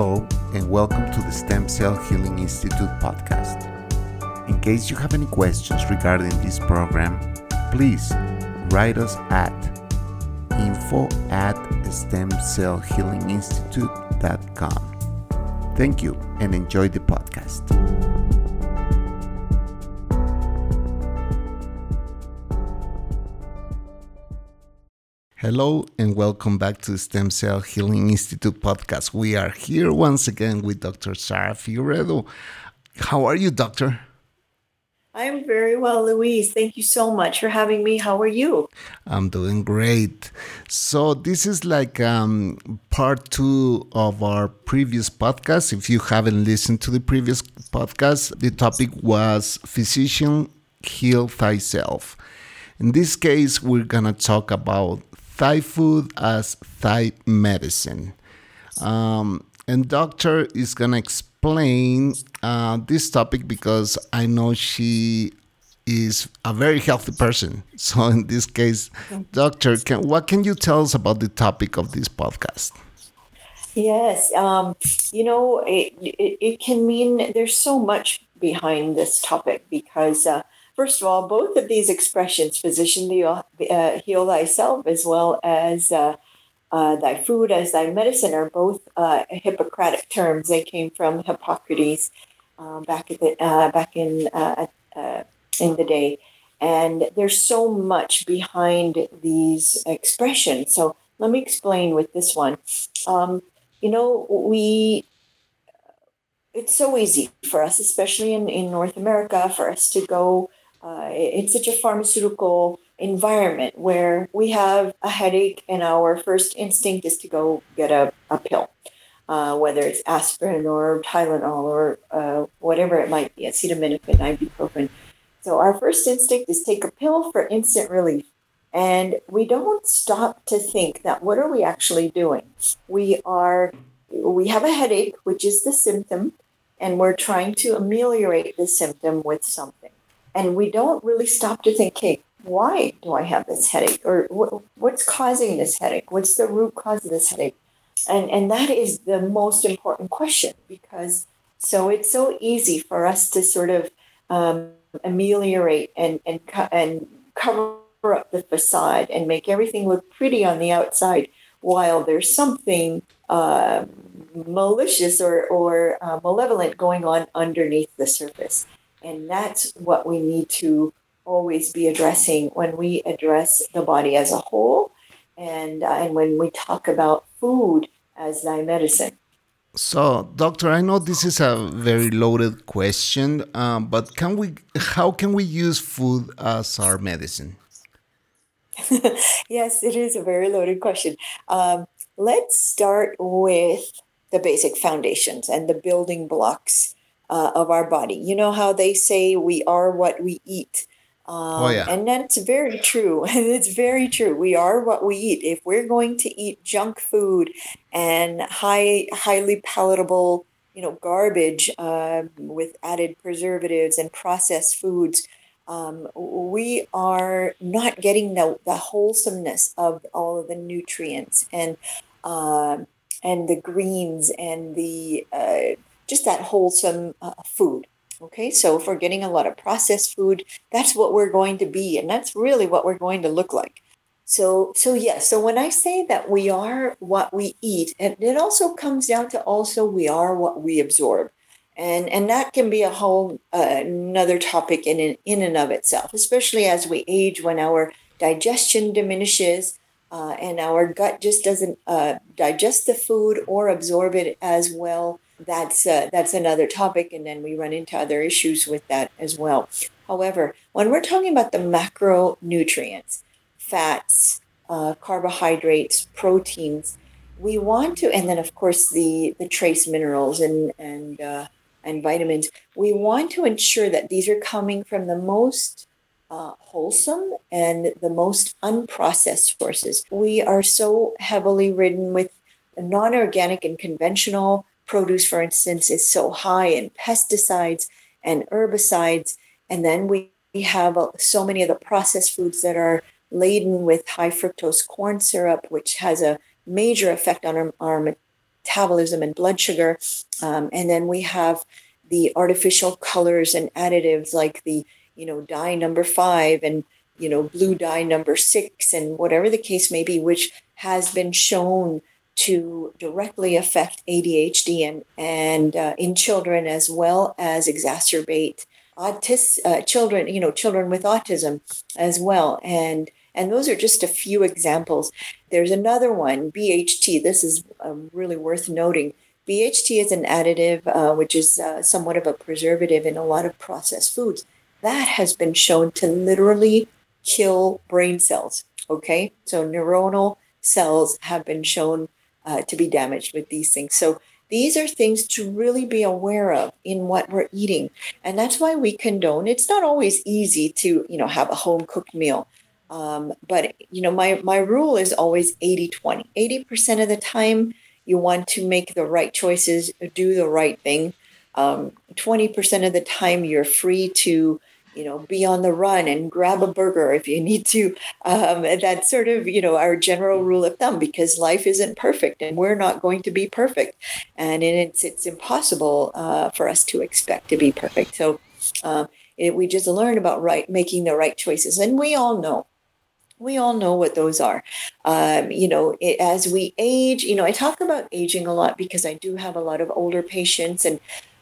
Hello, and welcome to the Stem Cell Healing Institute podcast. In case you have any questions regarding this program, please write us at info at stemcellhealinginstitute.com. Thank you and enjoy the podcast. Hello and welcome back to the Stem Cell Healing Institute podcast. We are here once again with Dr. Zahra Figueredo. How are you, doctor? I'm very well, Louise. Thank you so much for having me. How are you? I'm doing great. So, this is like um, part two of our previous podcast. If you haven't listened to the previous podcast, the topic was Physician Heal Thyself. In this case, we're going to talk about Thy food as thy medicine. Um, and doctor is gonna explain uh, this topic because I know she is a very healthy person. So in this case, doctor, can, what can you tell us about the topic of this podcast? Yes, um, you know, it, it, it, can mean there's so much behind this topic because uh, First of all, both of these expressions, physician uh, heal thyself as well as uh, uh, thy food as thy medicine, are both uh, Hippocratic terms. They came from Hippocrates um, back at the, uh, back in uh, in the day, and there's so much behind these expressions. So let me explain with this one. Um, you know, we it's so easy for us, especially in, in North America, for us to go uh, it's such a pharmaceutical environment where we have a headache and our first instinct is to go get a, a pill, uh, whether it's aspirin or Tylenol or uh, whatever it might be, acetaminophen, ibuprofen. So our first instinct is take a pill for instant relief. And we don't stop to think that what are we actually doing? We are we have a headache, which is the symptom, and we're trying to ameliorate the symptom with something and we don't really stop to think, hey, why do I have this headache? Or what's causing this headache? What's the root cause of this headache? And, and that is the most important question because so it's so easy for us to sort of um, ameliorate and, and, and cover up the facade and make everything look pretty on the outside while there's something uh, malicious or, or uh, malevolent going on underneath the surface. And that's what we need to always be addressing when we address the body as a whole and, uh, and when we talk about food as thy medicine. So, doctor, I know this is a very loaded question, um, but can we? How can we use food as our medicine? yes, it is a very loaded question. Um, let's start with the basic foundations and the building blocks uh, of our body. You know how they say we are what we eat. Um, oh, yeah. And that's very true. it's very true. We are what we eat. If we're going to eat junk food and high, highly palatable, you know, garbage uh, with added preservatives and processed foods, um, we are not getting the, the wholesomeness of all of the nutrients and uh, and the greens and the uh, just that wholesome uh, food. Okay, so if we're getting a lot of processed food, that's what we're going to be, and that's really what we're going to look like. So, so yes. Yeah, so when I say that we are what we eat, and it also comes down to also we are what we absorb, and and that can be a whole uh, another topic in in and of itself, especially as we age, when our digestion diminishes. Uh, and our gut just doesn't uh, digest the food or absorb it as well that's uh, that's another topic, and then we run into other issues with that as well. However, when we're talking about the macronutrients, fats, uh, carbohydrates, proteins, we want to, and then of course the the trace minerals and and uh, and vitamins. We want to ensure that these are coming from the most uh, wholesome and the most unprocessed sources. We are so heavily ridden with non organic and conventional produce, for instance, is so high in pesticides and herbicides. And then we, have uh, so many of the processed foods that are laden with high fructose corn syrup, which has a major effect on our, our metabolism and blood sugar. Um, and then we have the artificial colors and additives like the, you know, dye number five and, you know, blue dye number six and whatever the case may be, which has been shown to directly affect ADHD and, and uh, in children as well as exacerbate autis- uh, children, you know, children with autism as well. And and those are just a few examples. There's another one, BHT. This is um, really worth noting. BHT is an additive, uh, which is uh, somewhat of a preservative in a lot of processed foods. That has been shown to literally kill brain cells. Okay, so neuronal cells have been shown uh, to be damaged with these things. So these are things to really be aware of in what we're eating, and that's why we condone. It's not always easy to you know have a home cooked meal. Um, but you know, my my rule is always 80-20. 80% of the time you want to make the right choices, do the right thing. Um, 20% of the time you're free to, you know, be on the run and grab a burger if you need to. Um, that's sort of, you know, our general rule of thumb because life isn't perfect and we're not going to be perfect. And it's, it's impossible uh, for us to expect to be perfect. So uh, it, we just learn about right, making the right choices. And we all know we all know what those are. Um, you know, it, as we age, you know, I talk about aging a lot because I do have a lot of older patients and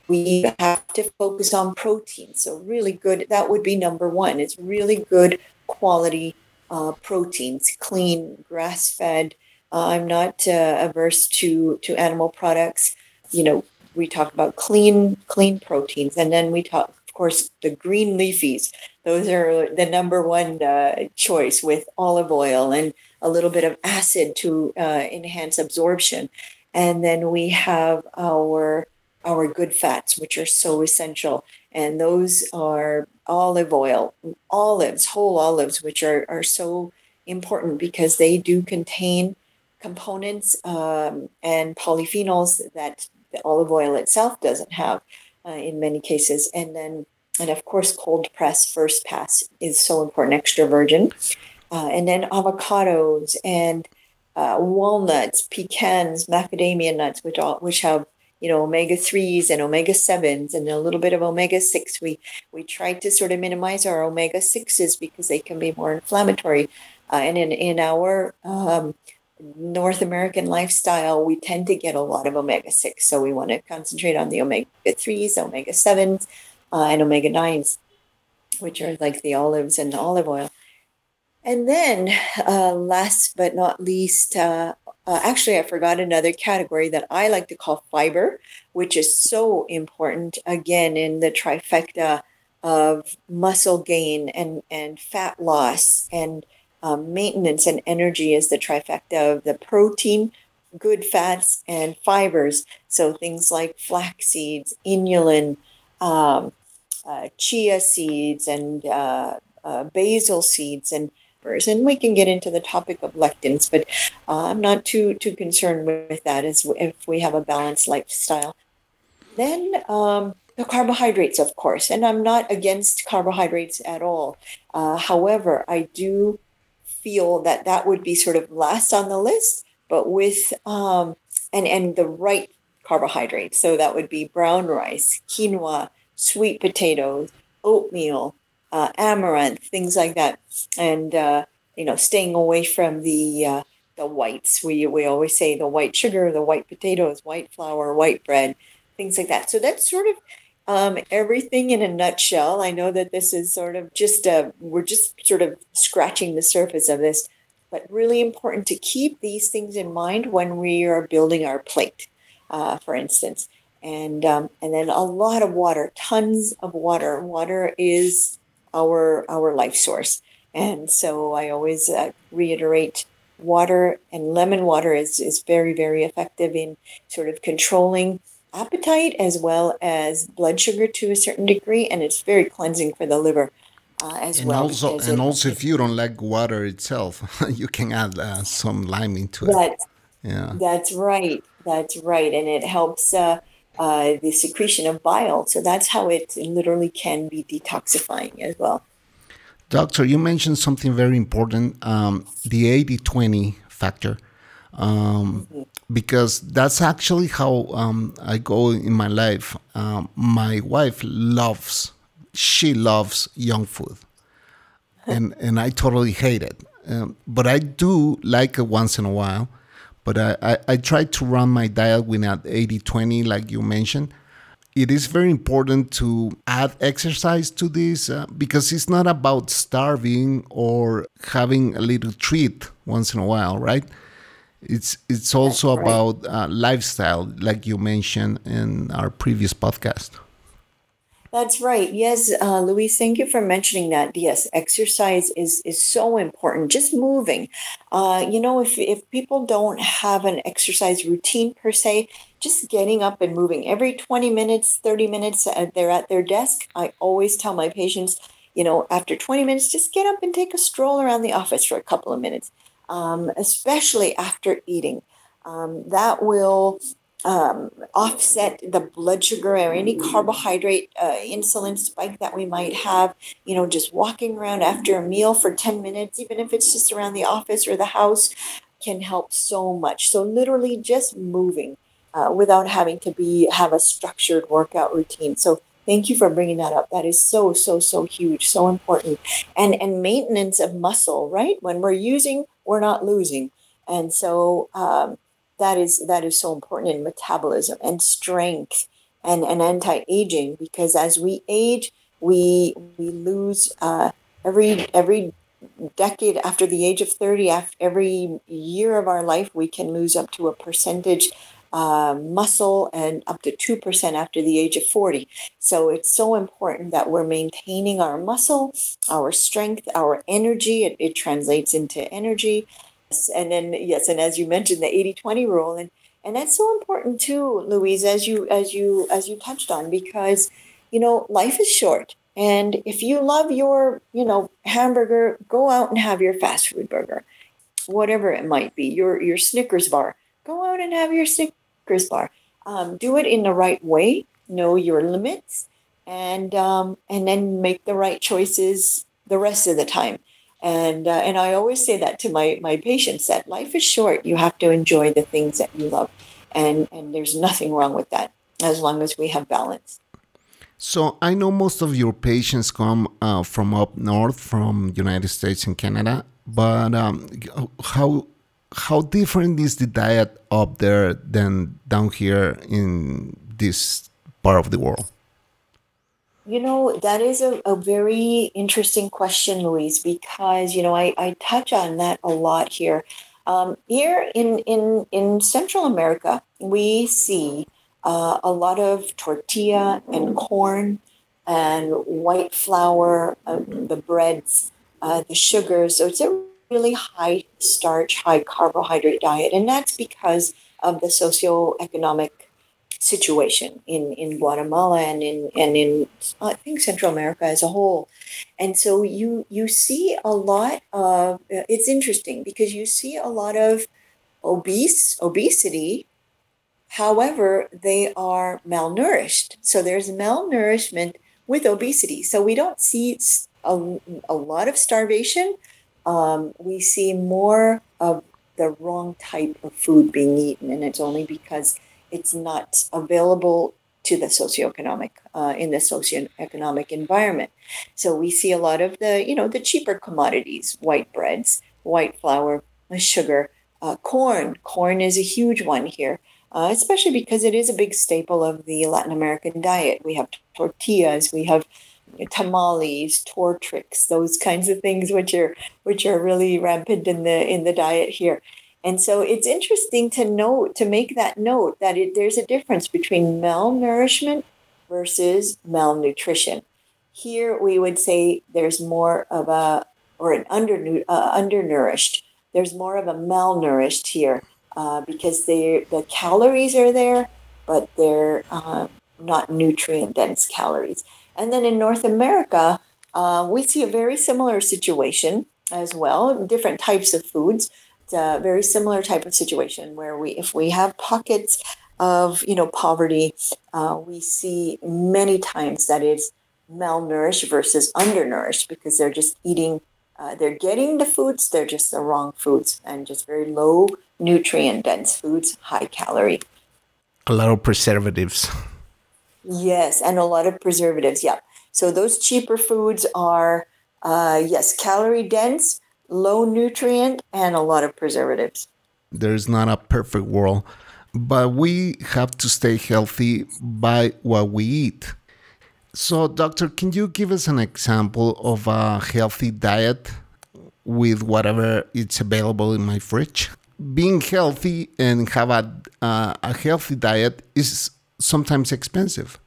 we have to focus on protein. So, really good, that would be number one. It's really good quality uh, proteins, clean, grass fed. Uh, I'm not uh, averse to, to animal products. You know, we talk about clean, clean proteins, and then we talk of course, the green leafies, those are the number one uh, choice with olive oil and a little bit of acid to uh, enhance absorption. And then we have our our good fats, which are so essential. And those are olive oil, olives, whole olives, which are, are so important because they do contain components um, and polyphenols that the olive oil itself doesn't have uh, in many cases. And then, and of course, cold press first pass is so important, extra virgin. Uh, and then avocados and uh, walnuts, pecans, macadamia nuts, which all which have you know omega threes and omega sevens and a little bit of omega six. We we try to sort of minimize our omega sixes because they can be more inflammatory. Uh, and in in our um, North American lifestyle, we tend to get a lot of omega 6. So we want to concentrate on the omega 3s, omega 7s, uh, and omega 9s, which are like the olives and the olive oil. And then, uh, last but not least, uh, uh, actually, I forgot another category that I like to call fiber, which is so important again in the trifecta of muscle gain and, and fat loss and um, maintenance and energy is the trifecta of the protein, good fats, and fibers. So things like flax seeds, inulin, um, uh, chia seeds, and uh, uh, basil seeds, and and we can get into the topic of lectins, but uh, I'm not too too concerned with that as if we have a balanced lifestyle. Then um, the carbohydrates, of course, and I'm not against carbohydrates at all. Uh, however, I do feel that that would be sort of last on the list, but with um, and and the right carbohydrates. So that would be brown rice, quinoa, sweet potatoes, oatmeal, uh, amaranth, things like that, and uh, you know, staying away from the uh, the whites. We we always say the white sugar, the white potatoes, white flour, white bread, things like that. So that's sort of um, everything in a nutshell. I know that this is sort of just a, we're just sort of scratching the surface of this, but really important to keep these things in mind when we are building our plate, uh, for instance. And um, and then a lot of water, tons of water. Water is our our life source, and so I always uh, reiterate water and lemon water is is very very effective in sort of controlling appetite as well as blood sugar to a certain degree, and it's very cleansing for the liver. Uh, as and well. Also, and it, also, if you don't like water itself, you can add uh, some lime into that, it. Yeah, that's right. That's right, and it helps uh, uh, the secretion of bile. So that's how it literally can be detoxifying as well. Doctor, you mentioned something very important: um, the 80-20 factor. um, mm-hmm. because that's actually how um, I go in my life. Um, my wife loves, she loves young food, and and I totally hate it. Um, but I do like it once in a while. But I, I, I try to run my diet without 80 20, like you mentioned it is very important to add exercise to this uh, because it's not about starving or having a little treat once in a while, right? It's it's also right. about uh, lifestyle, like you mentioned in our previous podcast. That's right. Yes, uh, Luis, thank you for mentioning that. Yes, exercise is is so important. Just moving. Uh, you know, if if people don't have an exercise routine per se, just getting up and moving every 20 minutes, 30 minutes, uh, they're at their desk. I always tell my patients, you know, after 20 minutes, just get up and take a stroll around the office for a couple of minutes, um, especially after eating. Um, that will um, offset the blood sugar or any carbohydrate uh, insulin spike that we might have. You know, just walking around after a meal for 10 minutes, even if it's just around the office or the house, can help so much. So, literally, just moving uh, without having to be have a structured workout routine. So, thank you for bringing that up. That is so so so huge, so important, and and maintenance of muscle. Right when we're using, we're not losing, and so. Um, that is that is so important in metabolism and strength and, and anti-aging because as we age we we lose uh, every every decade after the age of 30 after every year of our life we can lose up to a percentage uh, muscle and up to 2% after the age of 40 so it's so important that we're maintaining our muscle our strength our energy. It, it translates into energy and then yes and as you mentioned the 80-20 rule and and that's so important too louise as you as you as you touched on because you know life is short and if you love your you know hamburger go out and have your fast food burger whatever it might be your your snickers bar go out and have your snickers bar um, do it in the right way know your limits and um, and then make the right choices the rest of the time and uh, and I always say that to my my patients that life is short. You have to enjoy the things that you love, and and there's nothing wrong with that as long as we have balance. So I know most of your patients come uh, from up north, from United States and Canada. But um, how how different is the diet up there than down here in this part of the world? You know, that is a, a very interesting question, Louise, because, you know, I, I touch on that a lot here. Um, here in, in, in Central America, we see uh, a lot of tortilla and corn and white flour, uh, the breads, uh, the sugars. So it's a really high starch, high carbohydrate diet. And that's because of the socioeconomic situation in, in Guatemala and in and in I think Central America as a whole. And so you you see a lot of it's interesting because you see a lot of obese obesity. However, they are malnourished. So there's malnourishment with obesity. So we don't see a, a lot of starvation. Um, we see more of the wrong type of food being eaten, and it's only because it's not available to the socioeconomic uh, in the socioeconomic environment. So we see a lot of the you know the cheaper commodities, white breads, white flour, sugar, uh, corn. Corn is a huge one here. Uh, especially because it is a big staple of the Latin American diet. We have tortillas, we have tamales, tortrix, those kinds of things, which are which are really rampant in the in the diet here. And so it's interesting to note, to make that note that it, there's a difference between malnourishment versus malnutrition. Here we would say there's more of a, or an under, uh, undernourished. There's more of a malnourished here uh, because the calories are there, but they're uh, not nutrient dense calories. And then in North America, uh, we see a very similar situation as well, different types of foods a very similar type of situation where we, if we have pockets of you know poverty, uh, we see many times that it's malnourished versus undernourished because they're just eating uh, they're getting the foods, they're just the wrong foods and just very low nutrient dense foods, high calorie. A lot of preservatives. Yes, and a lot of preservatives. Yeah. So those cheaper foods are, uh, yes, calorie dense, low nutrient, and a lot of preservatives. There's not a perfect world, but we have to stay healthy by what we eat. So, doctor, can you give us an example of a healthy diet with whatever it's available in my fridge? Being healthy and have a, uh, a healthy diet is sometimes expensive.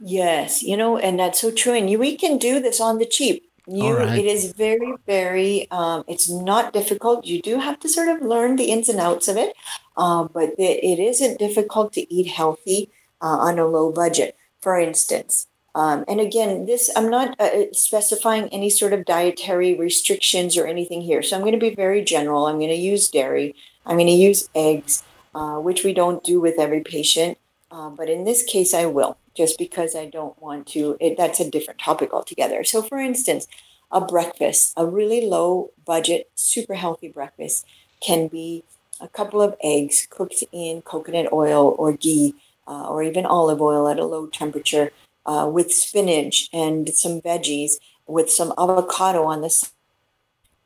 Yes, you know, and that's so true. And we can do this on the cheap. You, right. it is very, very. Um, it's not difficult. You do have to sort of learn the ins and outs of it, uh, but it, it isn't difficult to eat healthy uh, on a low budget. For instance, um, and again, this I'm not uh, specifying any sort of dietary restrictions or anything here. So I'm going to be very general. I'm going to use dairy. I'm going to use eggs, uh, which we don't do with every patient, uh, but in this case, I will, just because I don't want to. It, that's a different topic altogether. So, for instance, a breakfast, a really low budget, super healthy breakfast, can be a couple of eggs cooked in coconut oil or ghee, uh, or even olive oil at a low temperature uh, with spinach and some veggies with some avocado on the side.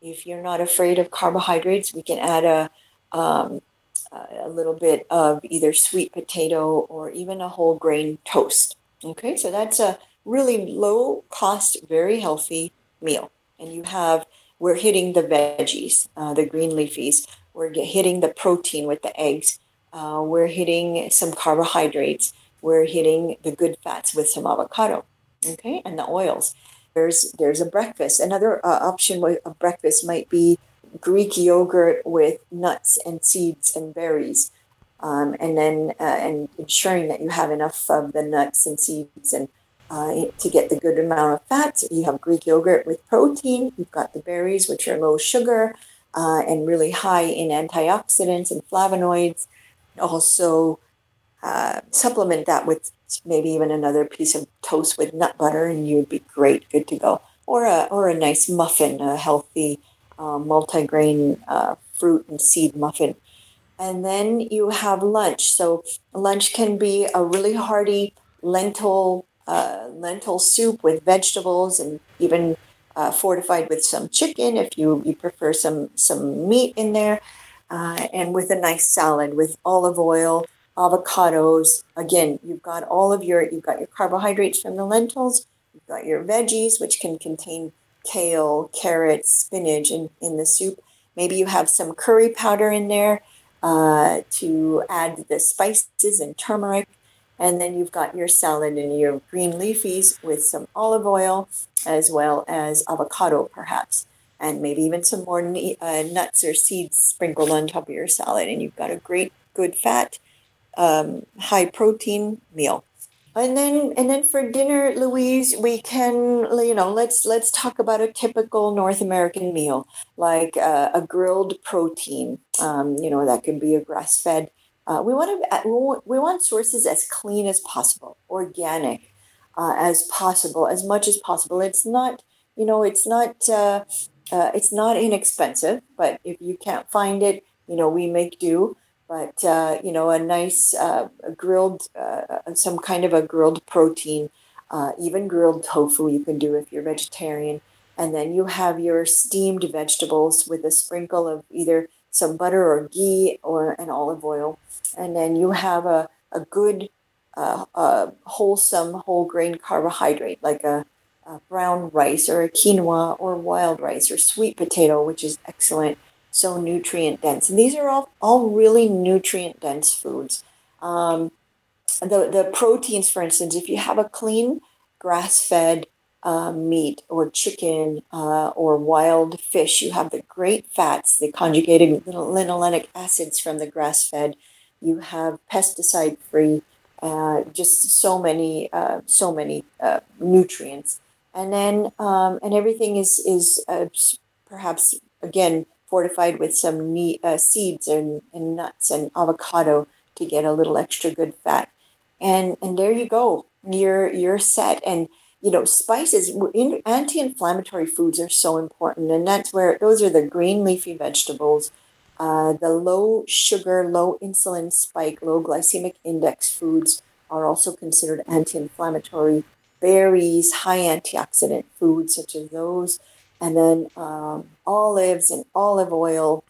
If you're not afraid of carbohydrates, we can add a um, a little bit of either sweet potato or even a whole grain toast. Okay, so that's a really low cost, very healthy meal. And you have, we're hitting the veggies, uh, the green leafies, we're hitting the protein with the eggs, uh, we're hitting some carbohydrates, we're hitting the good fats with some avocado, okay, and the oils. There's there's a breakfast. Another uh, option of breakfast might be Greek yogurt with nuts and seeds and berries, um, and then uh, and ensuring that you have enough of the nuts and seeds and uh, to get the good amount of fats. You have Greek yogurt with protein. You've got the berries, which are low sugar uh, and really high in antioxidants and flavonoids. Also, uh, supplement that with maybe even another piece of toast with nut butter, and you'd be great, good to go. Or a or a nice muffin, a healthy uh, multigrain uh, fruit and seed muffin. And then you have lunch. So lunch can be a really hearty lentil uh, lentil soup with vegetables and even uh, fortified with some chicken if you, you prefer some some meat in there, uh, and with a nice salad with olive oil avocados. Again, you've got all of your you've got your carbohydrates from the lentils, you've got your veggies, which can contain kale, carrots, spinach in, in the soup. Maybe you have some curry powder in there uh, to add the spices and turmeric. And then you've got your salad and your green leafies with some olive oil as well as avocado, perhaps, and maybe even some more uh, nuts or seeds sprinkled on top of your salad. And you've got a great, good fat um, high protein meal. And then and then for dinner, Louise, we can you know let's let's talk about a typical North American meal like uh, a grilled protein. Um, you know that can be a grass fed. Uh, we want to we want sources as clean as possible, organic uh, as possible, as much as possible. It's not you know it's not uh, uh, it's not inexpensive, but if you can't find it, you know we make do but uh, you know a nice uh, grilled uh, some kind of a grilled protein uh, even grilled tofu you can do if you're vegetarian. And then you have your steamed vegetables with a sprinkle of either some butter or ghee or an olive oil. And then you have a, a good uh, wholesome whole grain carbohydrate like a, a brown rice or a quinoa or wild rice or sweet potato which is excellent so nutrient dense. And these are all, all really nutrient dense foods. Um, the, the proteins, for instance, if you have a clean grass fed uh, meat or chicken uh, or wild fish, you have the great fats, the conjugated linolenic acids from the grass fed. You have pesticide free, uh, just so many, uh, so many uh, nutrients. And then, um, and everything is, is uh, perhaps, again, fortified with some uh, seeds and, and nuts and avocado to get a little extra good fat. And and there you go. You're you're set. And you know, spices, in, anti-inflammatory foods are so important, and that's where those are the green leafy vegetables, uh, the low sugar, low insulin spike, low glycemic index foods are also considered anti-inflammatory. Berries, high antioxidant foods such as those, and then um, olives and olive oil,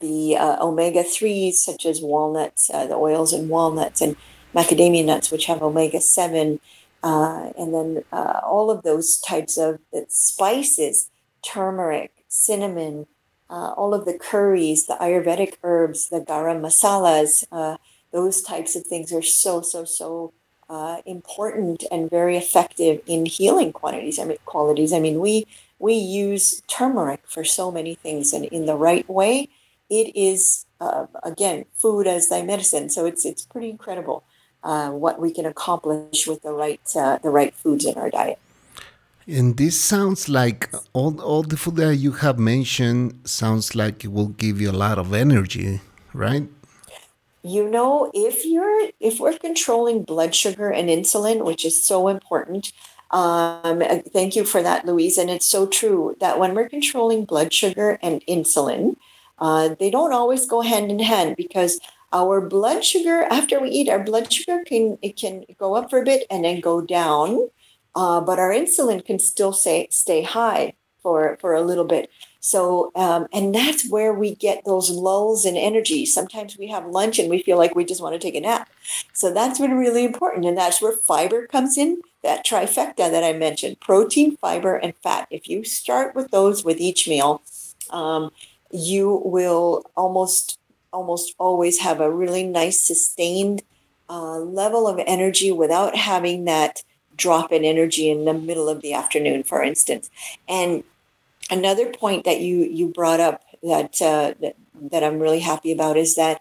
the uh, omega 3s such as walnuts, uh, the oils in walnuts, and macadamia nuts, which have omega 7 uh, and then uh, all of those types of spices, turmeric, cinnamon, uh, all of the curries, the Ayurvedic herbs, the garam masalas, uh, those types of things are so, so, so uh, important and very effective in healing quantities. I mean, qualities. I mean, we we use turmeric for so many things, and in the right way, it is uh, again food as thy medicine. So it's it's pretty incredible uh, what we can accomplish with the right uh, the right foods in our diet. And this sounds like all, all the food that you have mentioned sounds like it will give you a lot of energy, right? You know, if you're if we're controlling blood sugar and insulin, which is so important, um, thank you for that, Louise. And it's so true that when we're controlling blood sugar and insulin, uh, they don't always go hand in hand because our blood sugar after we eat our blood sugar can it can go up for a bit and then go down uh, but our insulin can still say stay high for for a little bit so um, and that's where we get those lulls in energy. Sometimes we have lunch and we feel like we just want to take a nap. So that's been really important and that's where fiber comes in that trifecta that i mentioned protein fiber and fat. If you start with those with each meal um, you will almost almost always have a really nice sustained uh, level of energy without having that drop in energy in the middle of the afternoon, for instance. And another point that you you brought up that uh, that, that I'm really happy about is that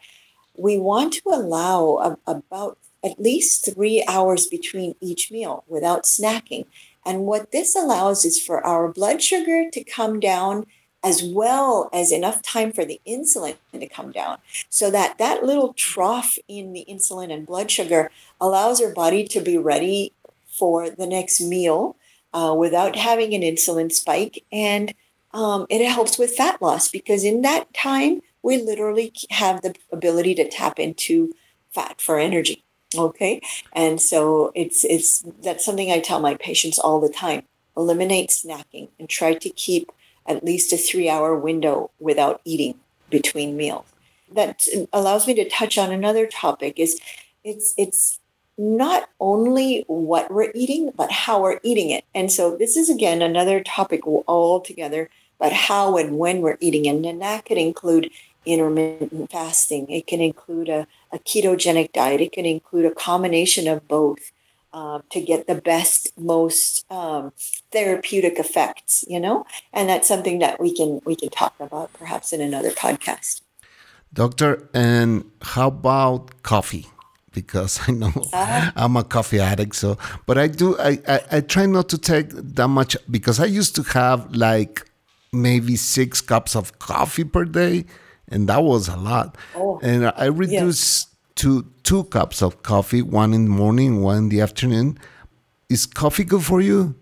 we want to allow a, about at least three hours between each meal without snacking. And what this allows is for our blood sugar to come down as well as enough time for the insulin to come down so that that little trough in the insulin and blood sugar allows our body to be ready for the next meal uh, without having an insulin spike. And um, it helps with fat loss because in that time we literally have the ability to tap into fat for energy okay? And so it's it's that's something i tell my patients all the time. Eliminate snacking and try to keep at least a three hour window without eating between meals. That allows me to touch on another topic is it's it's not only what we're eating, but how we're eating it. And so this is again another topic altogether, but how and when we're eating. And that could include intermittent fasting. It can include a, a ketogenic diet. It can include a combination of both uh, to get the best, most um, therapeutic effects. You know, and that's something that we can we can talk about perhaps in another podcast. Doctor, and how about coffee? Because I know uh, I'm a coffee addict, so but I do I, I I try not to take that much because I used to have like maybe six cups of coffee per day, and that was a lot. Oh, and I reduced to two cups of coffee, one in the morning, one in the afternoon. Is coffee good for you?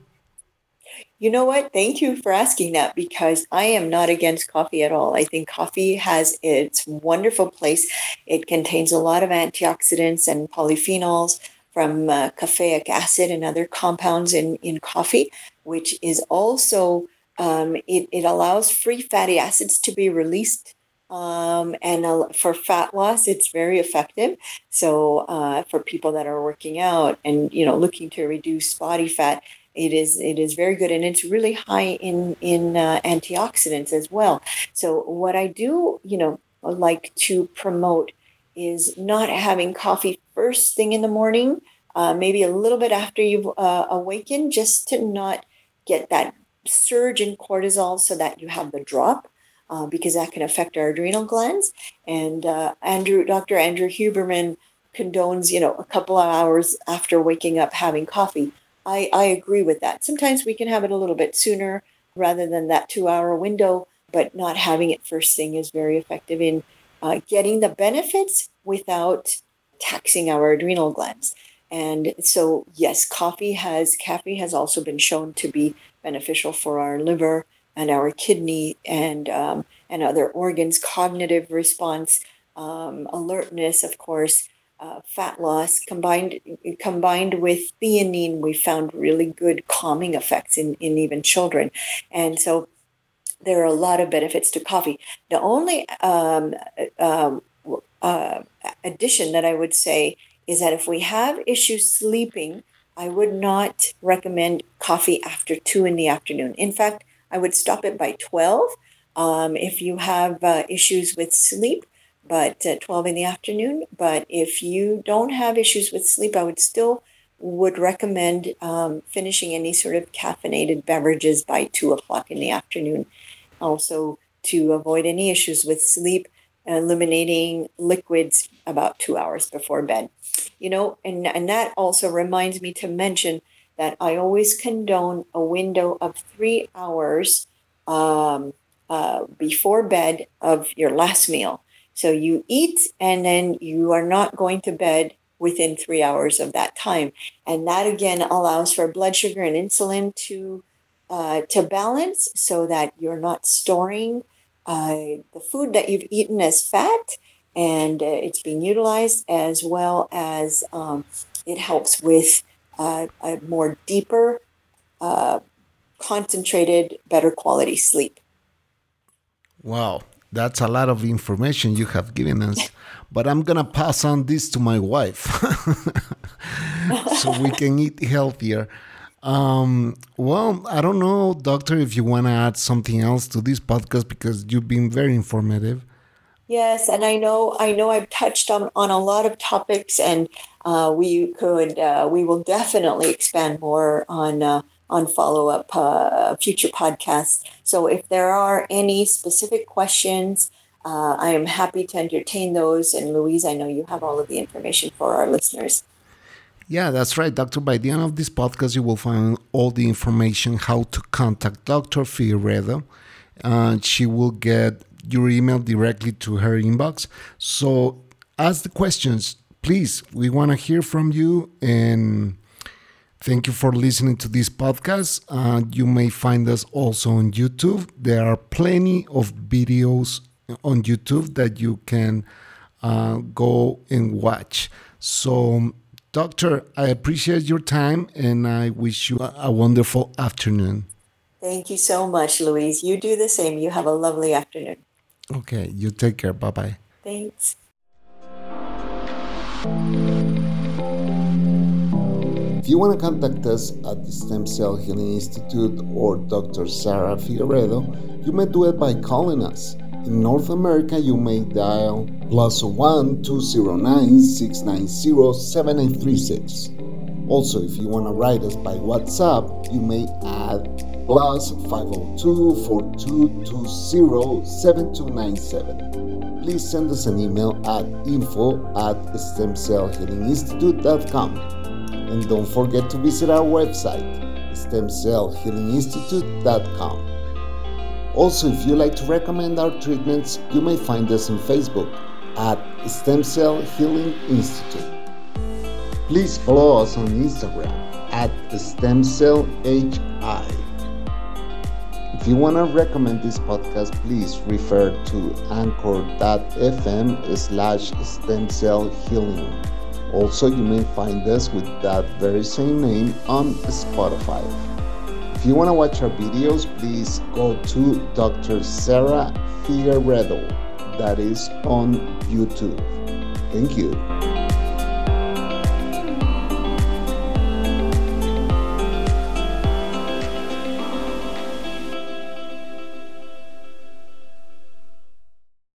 You know what? Thank you for asking that because I am not against coffee at all. I think coffee has its wonderful place. It contains a lot of antioxidants and polyphenols from uh, caffeic acid and other compounds in, in coffee, which is also, um, it, it allows free fatty acids to be released um, and uh, for fat loss, it's very effective. So uh, for people that are working out and you know looking to reduce body fat, it is it is very good, and it's really high in in uh, antioxidants as well. So what I do, you know, like to promote is not having coffee first thing in the morning. Uh, maybe a little bit after you've uh, awakened, just to not get that surge in cortisol, so that you have the drop uh, because that can affect our adrenal glands. And uh, Andrew, Dr. Andrew Huberman condones, you know, a couple of hours after waking up having coffee. I, I agree with that. Sometimes we can have it a little bit sooner rather than that two hour window, but not having it first thing is very effective in uh, getting the benefits without taxing our adrenal glands. And so, yes, coffee has caffeine has also been shown to be beneficial for our liver and our kidney and um, and other organs, cognitive response, um, alertness, of course, uh, fat loss combined combined with theanine, we found really good calming effects in in even children, and so there are a lot of benefits to coffee. The only um, um, uh, addition that I would say is that if we have issues sleeping, I would not recommend coffee after two in the afternoon. In fact, I would stop it by 12. Um, if you have uh, issues with sleep, but uh, 12 in the afternoon. But if you don't have issues with sleep, I would still would recommend um, finishing any sort of caffeinated beverages by two o'clock in the afternoon. Also, to avoid any issues with sleep, eliminating liquids about two hours before bed. You know, and, and that also reminds me to mention that I always condone a window of three hours um, uh, before bed of your last meal. So you eat and then you are not going to bed within three hours of that time. And that again allows for blood sugar and insulin to uh, to balance so that you're not storing uh, the food that you've eaten as fat and uh, it's being utilized as well as um, it helps with uh, a more deeper, uh, concentrated, better quality sleep. Wow, that's a lot of information you have given us. but I'm gonna pass on this to my wife so we can eat healthier. Um, well, I don't know, doctor, if you want to add something else to this podcast because you've been very informative. Yes, and I know I know I've touched on, on a lot of topics, and uh, we could uh, we will definitely expand more on uh, on follow up uh, future podcasts. So if there are any specific questions, uh, I am happy to entertain those. And Louise, I know you have all of the information for our listeners. Yeah, that's right, Doctor. By the end of this podcast, you will find all the information how to contact Dr. Figueredo. And she will get your email directly to her inbox. So ask the questions, please. We want to hear from you. And thank you for listening to this podcast. Uh, you may find us also on YouTube. There are plenty of videos on YouTube that you can uh, go and watch. So, Doctor, I appreciate your time and I wish you a wonderful afternoon. Thank you so much, Louise. You do the same. You have a lovely afternoon. Okay, you take care. Bye bye. Thanks. If you want to contact us at the Stem Cell Healing Institute or Dr. Zahra Figueredo, you may do it by calling us. In North America, you may dial plus 1 209 690 7836. Also, if you want to write us by WhatsApp, you may add plus 502 4220 7297. Please send us an email at info at stemcellhealinginstitute.com. And don't forget to visit our website, stemcellhealinginstitute.com. Also, if you like to recommend our treatments, you may find us on Facebook at Stem Cell Healing Institute. Please follow us on Instagram at Stem Cell HI. If you want to recommend this podcast, please refer to anchor.fm slash stem. Also, you may find us with that very same name on Spotify. If you want to watch our videos, please go to Dr. Zahra Figueredo, that is on YouTube. Thank you.